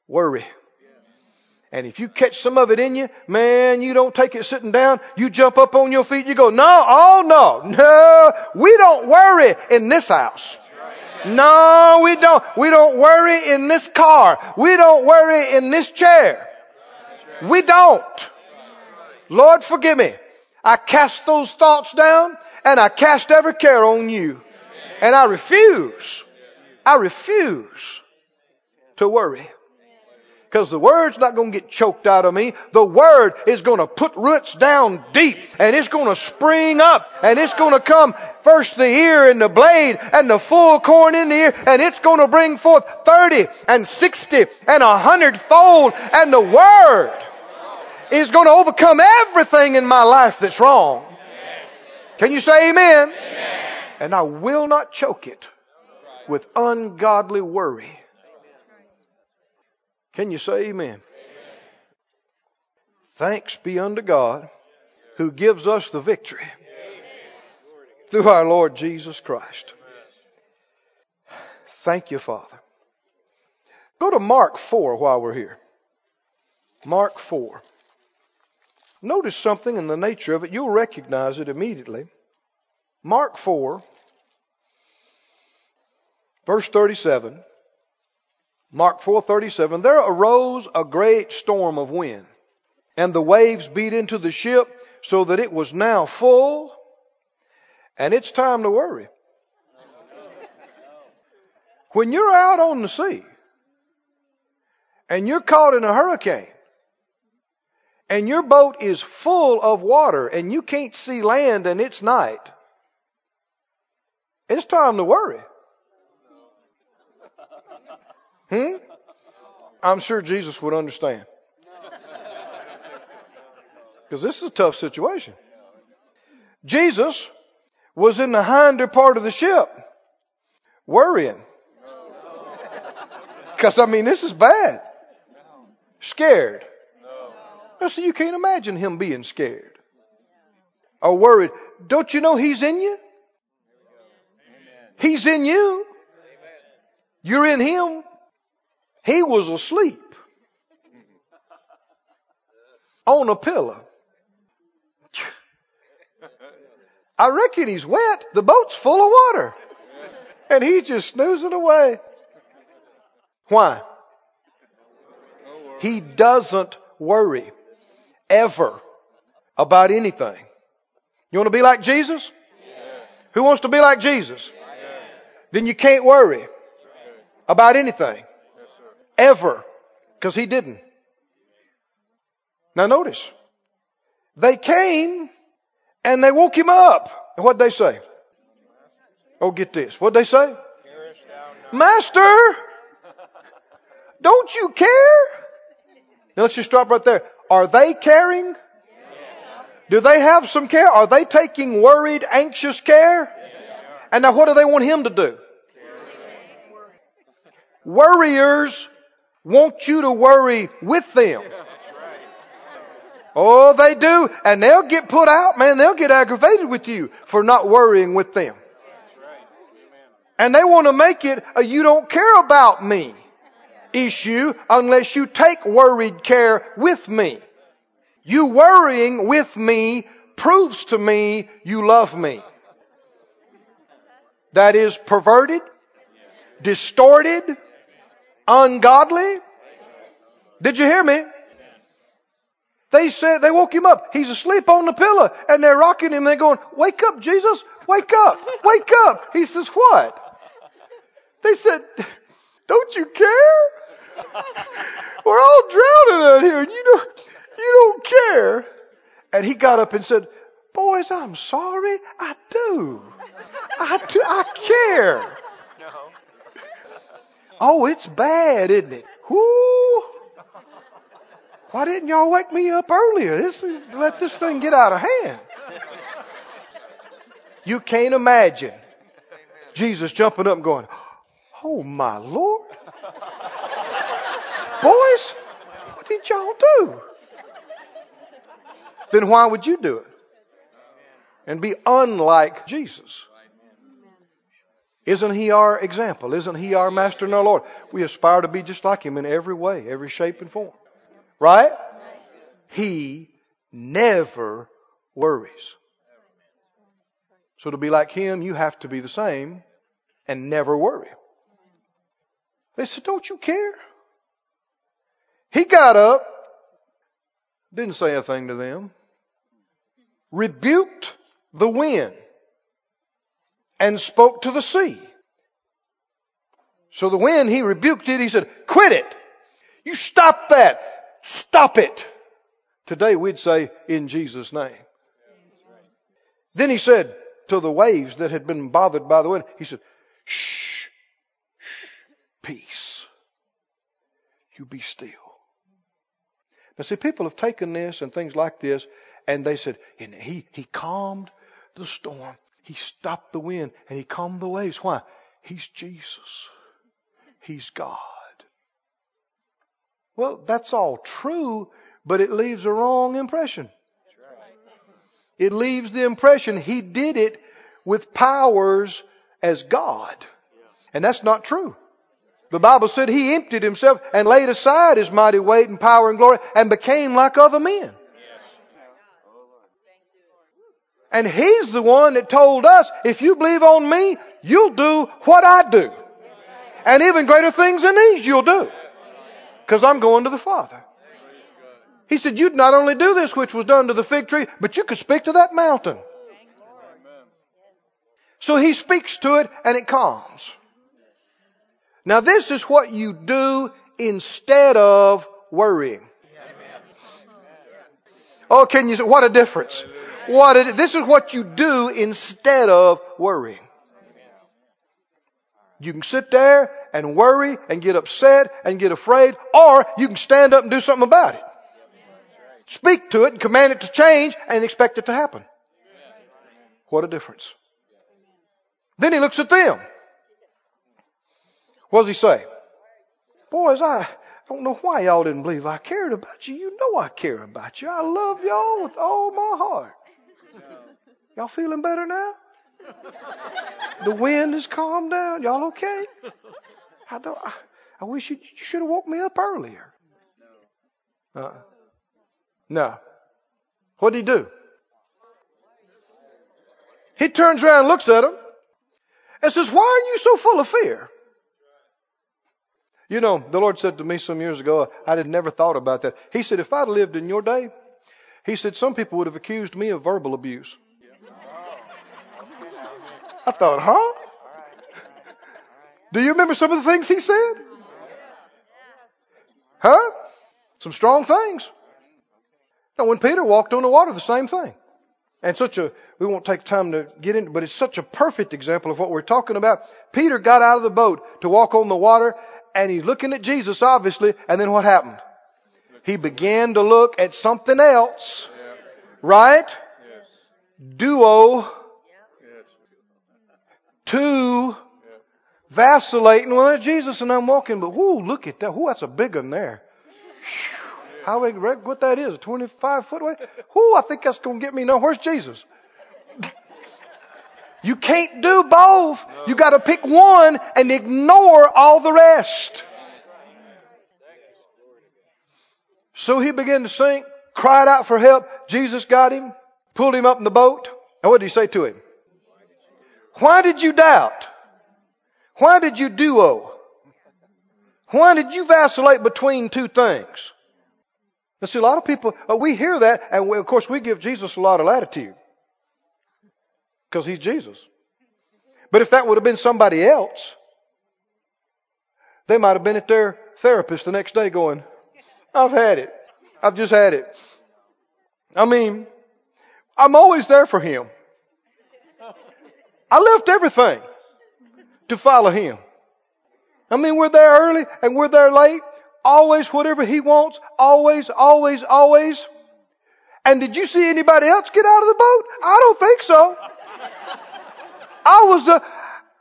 Worry. And if you catch some of it in you, man, you don't take it sitting down. You jump up on your feet. You go, no, oh no, no, we don't worry in this house. No, we don't. We don't worry in this car. We don't worry in this chair. We don't. Lord, forgive me. I cast those thoughts down and I cast every care on you. And I refuse. I refuse to worry. Because the word's not going to get choked out of me. The word is going to put roots down deep and it's going to spring up and it's going to come first the ear and the blade and the full corn in the ear and it's going to bring forth 30 and 60 and a hundred fold and the word is going to overcome everything in my life that's wrong. Can you say amen? amen? And I will not choke it with ungodly worry. Can you say amen? amen? Thanks be unto God who gives us the victory amen. through our Lord Jesus Christ. Thank you, Father. Go to Mark 4 while we're here. Mark 4. Notice something in the nature of it. You'll recognize it immediately. Mark 4, verse 37. Mark 4:37 There arose a great storm of wind and the waves beat into the ship so that it was now full And it's time to worry. When you're out on the sea and you're caught in a hurricane and your boat is full of water and you can't see land and it's night, it's time to worry. Hmm? I'm sure Jesus would understand. Because this is a tough situation. Jesus was in the hinder part of the ship, worrying. Because, I mean, this is bad. Scared. No. So you can't imagine him being scared or worried. Don't you know he's in you? He's in you. You're in him. He was asleep on a pillow. I reckon he's wet. The boat's full of water. And he's just snoozing away. Why? He doesn't worry ever about anything. You want to be like Jesus? Who wants to be like Jesus? Then you can't worry about anything. Ever. Because he didn't. Now notice. They came and they woke him up. And what'd they say? Oh, get this. What'd they say? Master, don't you care? Now let's just stop right there. Are they caring? Do they have some care? Are they taking worried, anxious care? And now what do they want him to do? Worriers want you to worry with them. Oh, they do. And they'll get put out, man. They'll get aggravated with you for not worrying with them. And they want to make it a you don't care about me issue unless you take worried care with me. You worrying with me proves to me you love me. That is perverted, distorted, ungodly. Did you hear me? They said, they woke him up. He's asleep on the pillow and they're rocking him. They're going, wake up, Jesus. Wake up. Wake up. He says, what? They said, don't you care? We're all drowning out here and you don't, you don't care. And he got up and said, boys, I'm sorry. I do. I do. I care. Oh, it's bad, isn't it? Whoo! Why didn't y'all wake me up earlier? This, let this thing get out of hand. You can't imagine Jesus jumping up and going, Oh my Lord. Boys, what did y'all do? Then why would you do it? And be unlike Jesus. Isn't he our example? Isn't he our master and our Lord? We aspire to be just like him in every way, every shape and form. Right? He never worries. So to be like him, you have to be the same and never worry. They said, don't you care? He got up, didn't say a thing to them, rebuked the wind and spoke to the sea. So the wind, he rebuked it. He said, quit it. You stop that. Stop it. Today we'd say, in Jesus' name. Then he said to the waves that had been bothered by the wind, he said, shh, shh, peace. You be still. Now see, people have taken this and things like this, and they said, and he, he calmed the storm. He stopped the wind and he calmed the waves. Why? He's Jesus. He's God. Well, that's all true, but it leaves a wrong impression. It leaves the impression he did it with powers as God. And that's not true. The Bible said he emptied himself and laid aside his mighty weight and power and glory and became like other men. And He's the one that told us, if you believe on me, you'll do what I do. And even greater things than these you'll do. Because I'm going to the Father. He said, you'd not only do this which was done to the fig tree, but you could speak to that mountain. So he speaks to it and it calms. Now this is what you do instead of worrying. Oh, can you say, what a difference. What this is what you do instead of worrying. You can sit there and worry and get upset and get afraid, or you can stand up and do something about it. Speak to it and command it to change and expect it to happen. What a difference. Then he looks at them. What does he say? Boys, I don't know why y'all didn't believe I cared about you. You know I care about you. I love y'all with all my heart. Y'all feeling better now? The wind has calmed down. Y'all okay? I don't. I, I wish you, you should have woke me up earlier. Uh, no. What did he do? He turns around and looks at him and says, Why are you so full of fear? You know, the Lord said to me some years ago, I had never thought about that. He said, If I'd lived in your day, he said, some people would have accused me of verbal abuse. I thought, huh? Do you remember some of the things he said? Huh? Some strong things. Now, when Peter walked on the water, the same thing. And such a, we won't take time to get into, but it's such a perfect example of what we're talking about. Peter got out of the boat to walk on the water, and he's looking at Jesus, obviously, and then what happened? He began to look at something else. Right? Duo. Two. Vacillating. Well, there's Jesus and I'm walking, but whoo, look at that. Whoo, that's a big one there. How big, what that is, a 25 foot way? Whoo, I think that's going to get me. No, where's Jesus? You can't do both. You got to pick one and ignore all the rest. So he began to sink, cried out for help. Jesus got him, pulled him up in the boat. And what did he say to him? Why did you doubt? Why did you duo? Why did you vacillate between two things? Now see, a lot of people, uh, we hear that, and we, of course we give Jesus a lot of latitude. Because he's Jesus. But if that would have been somebody else, they might have been at their therapist the next day going, I've had it. I've just had it. I mean, I'm always there for him. I left everything to follow him. I mean, we're there early and we're there late. Always whatever he wants. Always, always, always. And did you see anybody else get out of the boat? I don't think so. I was the,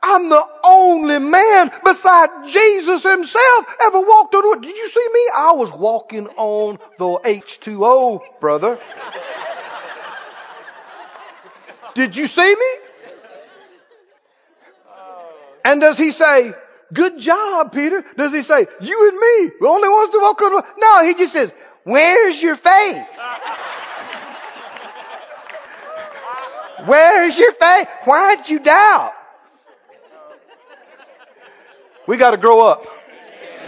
I'm the only man beside Jesus himself ever walked on the. Did you see me? I was walking on the H2O, brother. Did you see me? And does he say, good job, Peter? Does he say, you and me, the only ones to walk on water? No, he just says, where's your faith? (laughs) Where's your faith? Why'd you doubt? We got to grow up.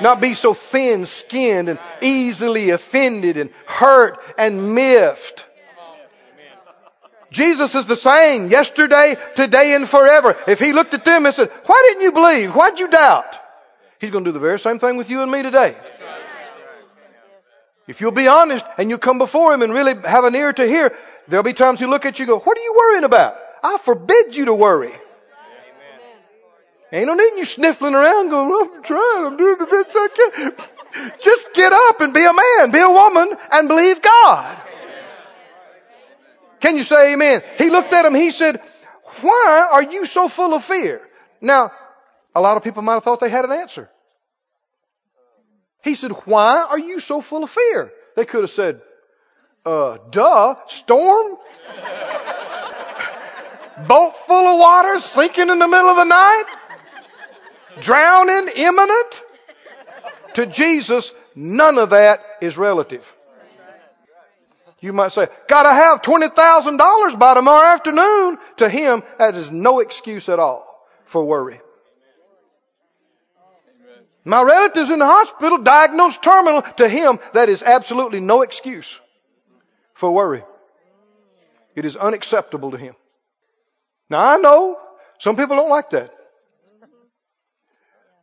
Not be so thin skinned and easily offended and hurt and miffed. Jesus is the same yesterday, today, and forever. If he looked at them and said, Why didn't you believe? Why'd you doubt? He's going to do the very same thing with you and me today. If you'll be honest and you come before him and really have an ear to hear, there'll be times he'll look at you and go, What are you worrying about? I forbid you to worry. Ain't no need you sniffling around going, I'm trying, I'm doing the best I can. (laughs) Just get up and be a man, be a woman, and believe God. Can you say amen? He looked at him, he said, why are you so full of fear? Now, a lot of people might have thought they had an answer. He said, why are you so full of fear? They could have said, uh, duh, storm? (laughs) Boat full of water sinking in the middle of the night? drowning, imminent. To Jesus, none of that is relative. You might say, gotta have $20,000 by tomorrow afternoon. To him, that is no excuse at all for worry. My relative's in the hospital, diagnosed terminal. To him, that is absolutely no excuse for worry. It is unacceptable to him. Now I know Some people don't like that.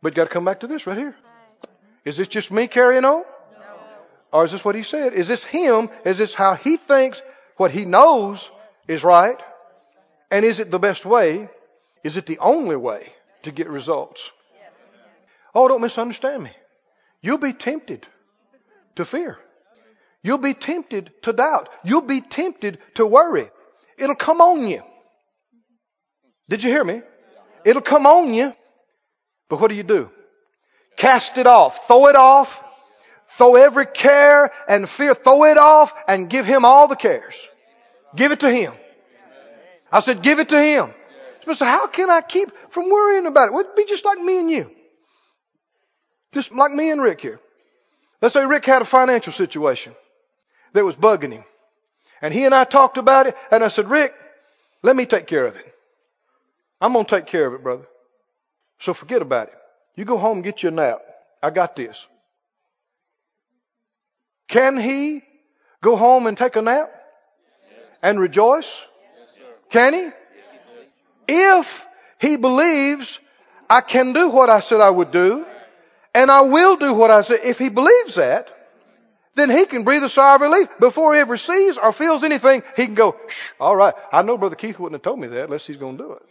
But you got to come back to this right here. Is this just me carrying on? Or is this what he said? Is this him? Is this how he thinks what he knows is right? And is it the best way? Is it the only way to get results? Oh, don't misunderstand me. You'll be tempted to fear. You'll be tempted to doubt. You'll be tempted to worry. It'll come on you. Did you hear me? It'll come on you. But what do you do? Cast it off. Throw it off. Throw every care and fear. Throw it off and give Him all the cares. Give it to Him. I said, give it to Him. So how can I keep from worrying about it? Well, it'd be just like me and you. Just like me and Rick here. Let's say Rick had a financial situation that was bugging him. And he and I talked about it, and I said, Rick, let me take care of it. I'm going to take care of it, brother. So forget about it. You go home and get your nap. I got this. Can he go home and take a nap and rejoice? Can he? If he believes I can do what I said I would do, and I will do what I said, if he believes that, then he can breathe a sigh of relief. Before he ever sees or feels anything, he can go, Shh, all right, I know Brother Keith wouldn't have told me that unless he's going to do it.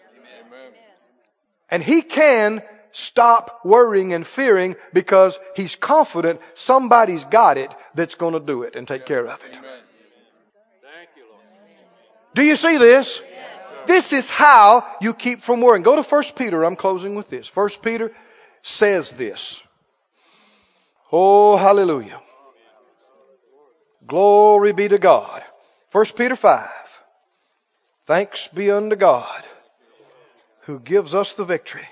Amen. And he can stop worrying and fearing because he's confident somebody's got it that's going to do it and take care of it. Thank you, Lord. Do you see this? This is how you keep from worrying. Go to 1 Peter. I'm closing with this. 1 Peter says this. Oh, hallelujah. Glory be to God. 1 Peter 5. Thanks be unto God who gives us the victory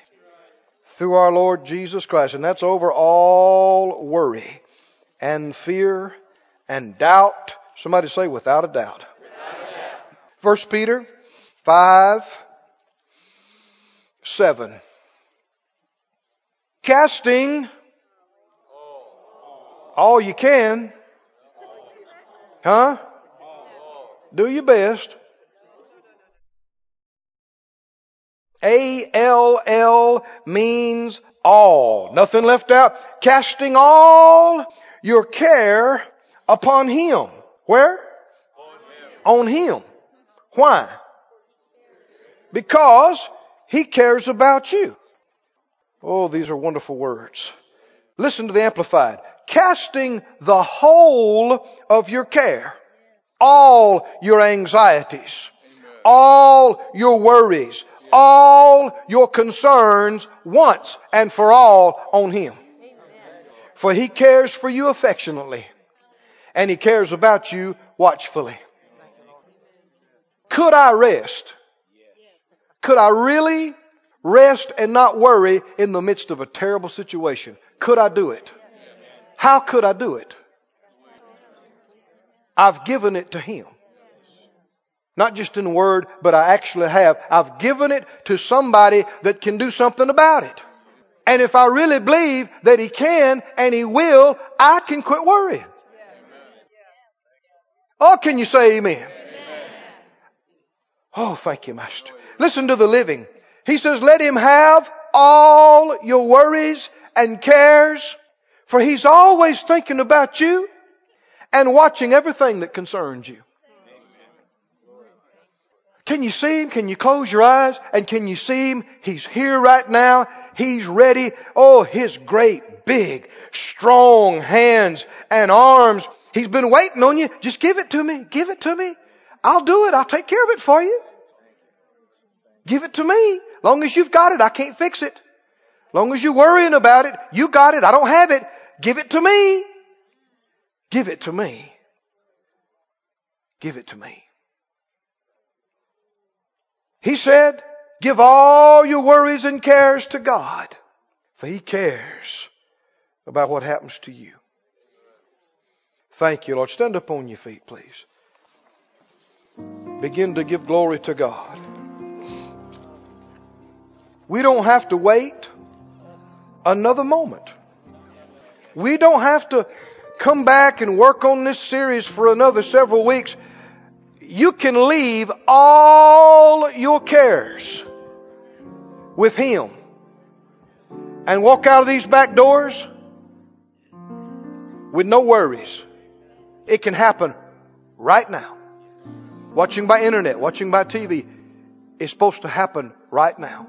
through our Lord Jesus Christ. And that's over all worry and fear and doubt. Somebody say without a doubt. First Peter 5, 7. Casting all you can. Huh? Do your best. A-L-L means all. Nothing left out. Casting all your care upon Him. Where? On Him. Why? Because He cares about you. Oh, these are wonderful words. Listen to the Amplified. Casting the whole of your care, all your anxieties, all your worries, all your concerns once and for all on Him. For He cares for you affectionately and He cares about you watchfully. Could I rest? Could I really rest and not worry in the midst of a terrible situation? Could I do it? How could I do it? I've given it to Him. Not just in word, but I actually have. I've given it to somebody that can do something about it. And if I really believe that He can and He will, I can quit worrying. Oh, can you say amen? Oh, thank you, Master. Listen to the living. He says, let him have all your worries and cares, for he's always thinking about you and watching everything that concerns you. Can you see him? Can you close your eyes? And can you see him? He's here right now. He's ready. Oh, his great, big, strong hands and arms. He's been waiting on you. Just give it to me. Give it to me. I'll do it. I'll take care of it for you. Give it to me. Long as you've got it, I can't fix it. Long as you're worrying about it, you got it. I don't have it. Give it to me. Give it to me. Give it to me. He said, give all your worries and cares to God, for He cares about what happens to you. Thank you, Lord. Stand up on your feet, please. Begin to give glory to God. We don't have to wait another moment. We don't have to come back and work on this series for another several weeks. You can leave all your cares with Him and walk out of these back doors with no worries. It can happen right now. Watching by internet, watching by TV, it's supposed to happen right now.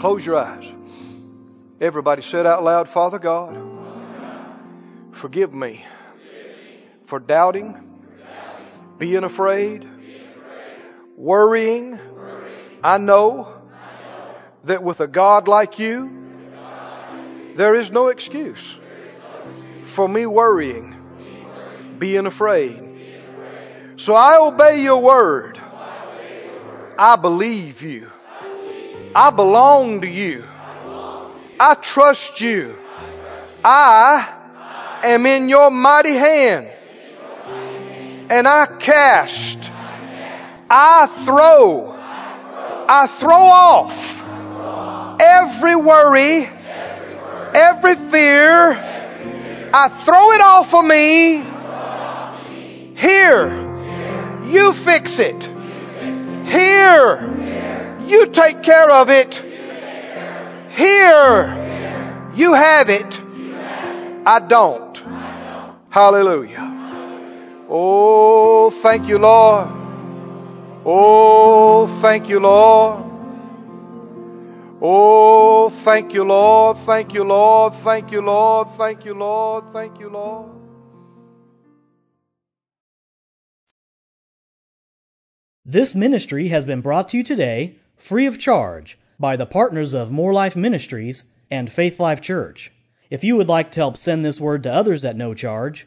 Close your eyes. Everybody said out loud, Father God, forgive me for doubting, being afraid, worrying. I know that with a God like you, there is no excuse for me worrying, being afraid. So I obey your word. I believe you. I belong to you. I trust you. I am in your mighty hand. And I cast. I throw. I throw off every worry, every fear. I throw it off of me. Here, you fix it. Here, you take care of it. Here, you have it. I don't. Hallelujah. Oh, thank you, Lord. Oh, thank you, Lord. Oh, thank you, Lord. Thank you, Lord. Thank you, Lord. Thank you, Lord. Thank you, Lord. This ministry has been brought to you today free of charge by the partners of Moore Life Ministries and Faith Life Church. If you would like to help send this word to others at no charge,